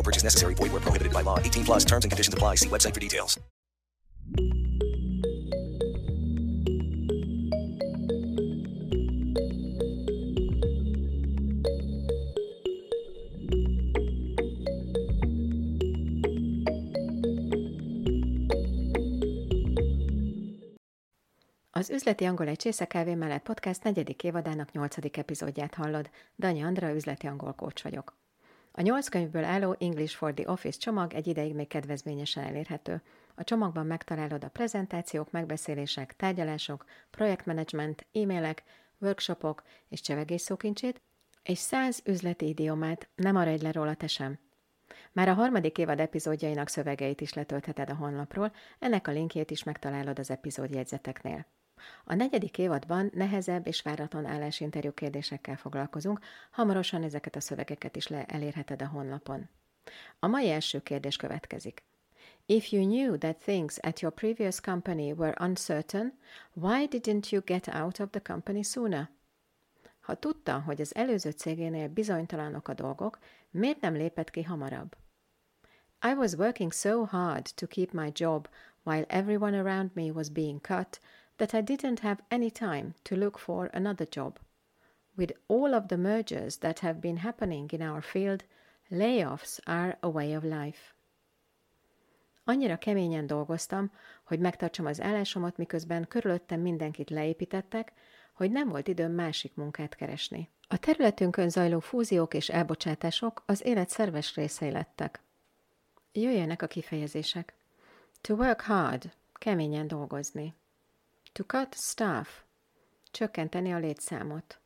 No purchase necessary. Void where prohibited by law. 18 plus terms and conditions apply. See website for details. Az üzleti angol egy csésze kávé mellett podcast negyedik évadának nyolcadik epizódját hallod. Danya Andra, üzleti angol kócs vagyok. A nyolc könyvből álló English for the Office csomag egy ideig még kedvezményesen elérhető. A csomagban megtalálod a prezentációk, megbeszélések, tárgyalások, projektmenedzsment, e-mailek, workshopok és csevegés szókincsét, és száz üzleti idiomát, nem maradj le róla te sem. Már a harmadik évad epizódjainak szövegeit is letöltheted a honlapról, ennek a linkjét is megtalálod az epizódjegyzeteknél. A negyedik évadban nehezebb és váratlan állásinterjú kérdésekkel foglalkozunk, hamarosan ezeket a szövegeket is le elérheted a honlapon. A mai első kérdés következik. If you knew that things at your previous company were uncertain, why didn't you get out of the company sooner? Ha tudta, hogy az előző cégénél bizonytalanok a dolgok, miért nem lépett ki hamarabb? I was working so hard to keep my job while everyone around me was being cut that I didn't have any time to look for another job. With all of the mergers that have been happening in our field, layoffs are a way of life. Annyira keményen dolgoztam, hogy megtartsam az állásomat, miközben körülöttem mindenkit leépítettek, hogy nem volt időm másik munkát keresni. A területünkön zajló fúziók és elbocsátások az élet szerves részei lettek. Jöjjenek a kifejezések. To work hard, keményen dolgozni. To cut staff, csökkenteni a létszámot.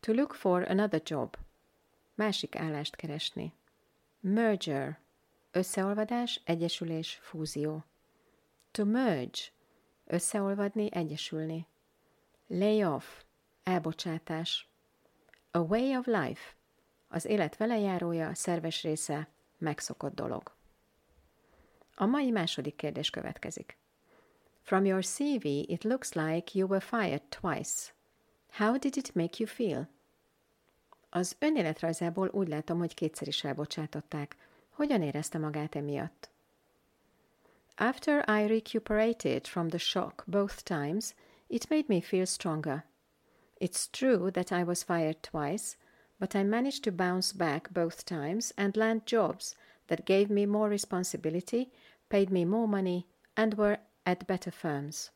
To look for another job, másik állást keresni. Merger, összeolvadás, egyesülés, fúzió. To merge, összeolvadni, egyesülni. Lay off, elbocsátás. A way of life, az élet velejárója, szerves része, megszokott dolog. A mai második kérdés következik. From your CV, it looks like you were fired twice. How did it make you feel? Az önéletrajzából úgy látom, hogy kétszer is elbocsátották. Hogyan érezte magát emiatt? After I recuperated from the shock both times, it made me feel stronger. It's true that I was fired twice, but I managed to bounce back both times and land jobs that gave me more responsibility, paid me more money, and were at better firms.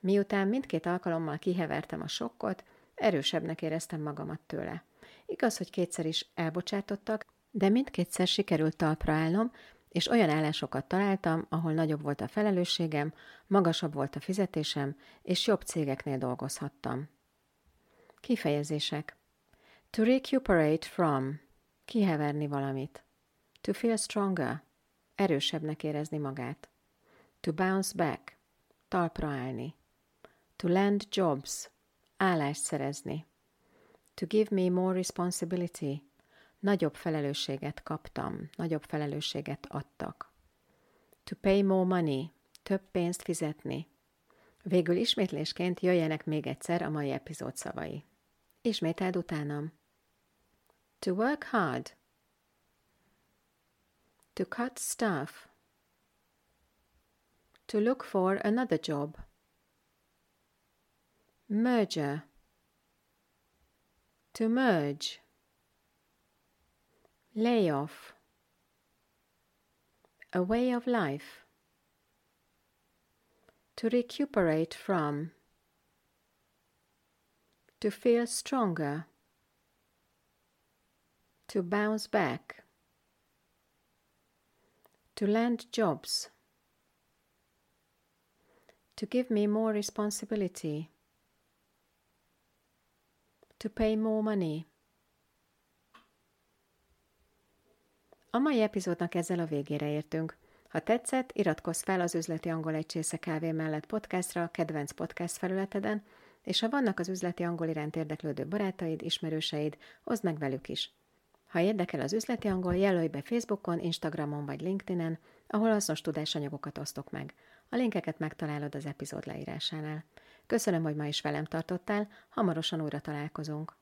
Miután mindkét alkalommal kihevertem a sokkot, erősebbnek éreztem magamat tőle. Igaz, hogy kétszer is elbocsátottak, de mindkétszer sikerült talpra állnom, és olyan állásokat találtam, ahol nagyobb volt a felelősségem, magasabb volt a fizetésem, és jobb cégeknél dolgozhattam. Kifejezések. To recuperate from. Kiheverni valamit. To feel stronger. Erősebbnek érezni magát. To bounce back. Talpra állni. To land jobs. Állást szerezni. To give me more responsibility. Nagyobb felelősséget kaptam, nagyobb felelősséget adtak. To pay more money. Több pénzt fizetni. Végül ismétlésként jöjjenek még egyszer a mai epizód szavai. Ismételd utánam. To work hard. To cut staff. To look for another job. Merger. To merge. Layoff. A way of life. To recuperate from. To feel stronger. To bounce back. To land jobs. To give me more responsibility. To pay more money. A mai epizódnak ezzel a végére értünk. Ha tetszett, iratkozz fel az Üzleti Angol egy csésze kávé mellett podcastra a kedvenc podcast felületeden, és ha vannak az üzleti angol iránt érdeklődő barátaid, ismerőseid, oszd meg velük is. Ha érdekel az üzleti angol, jelölj be Facebookon, Instagramon vagy LinkedInen, ahol hasznos tudásanyagokat osztok meg. A linkeket megtalálod az epizód leírásánál. Köszönöm, hogy ma is velem tartottál, hamarosan újra találkozunk.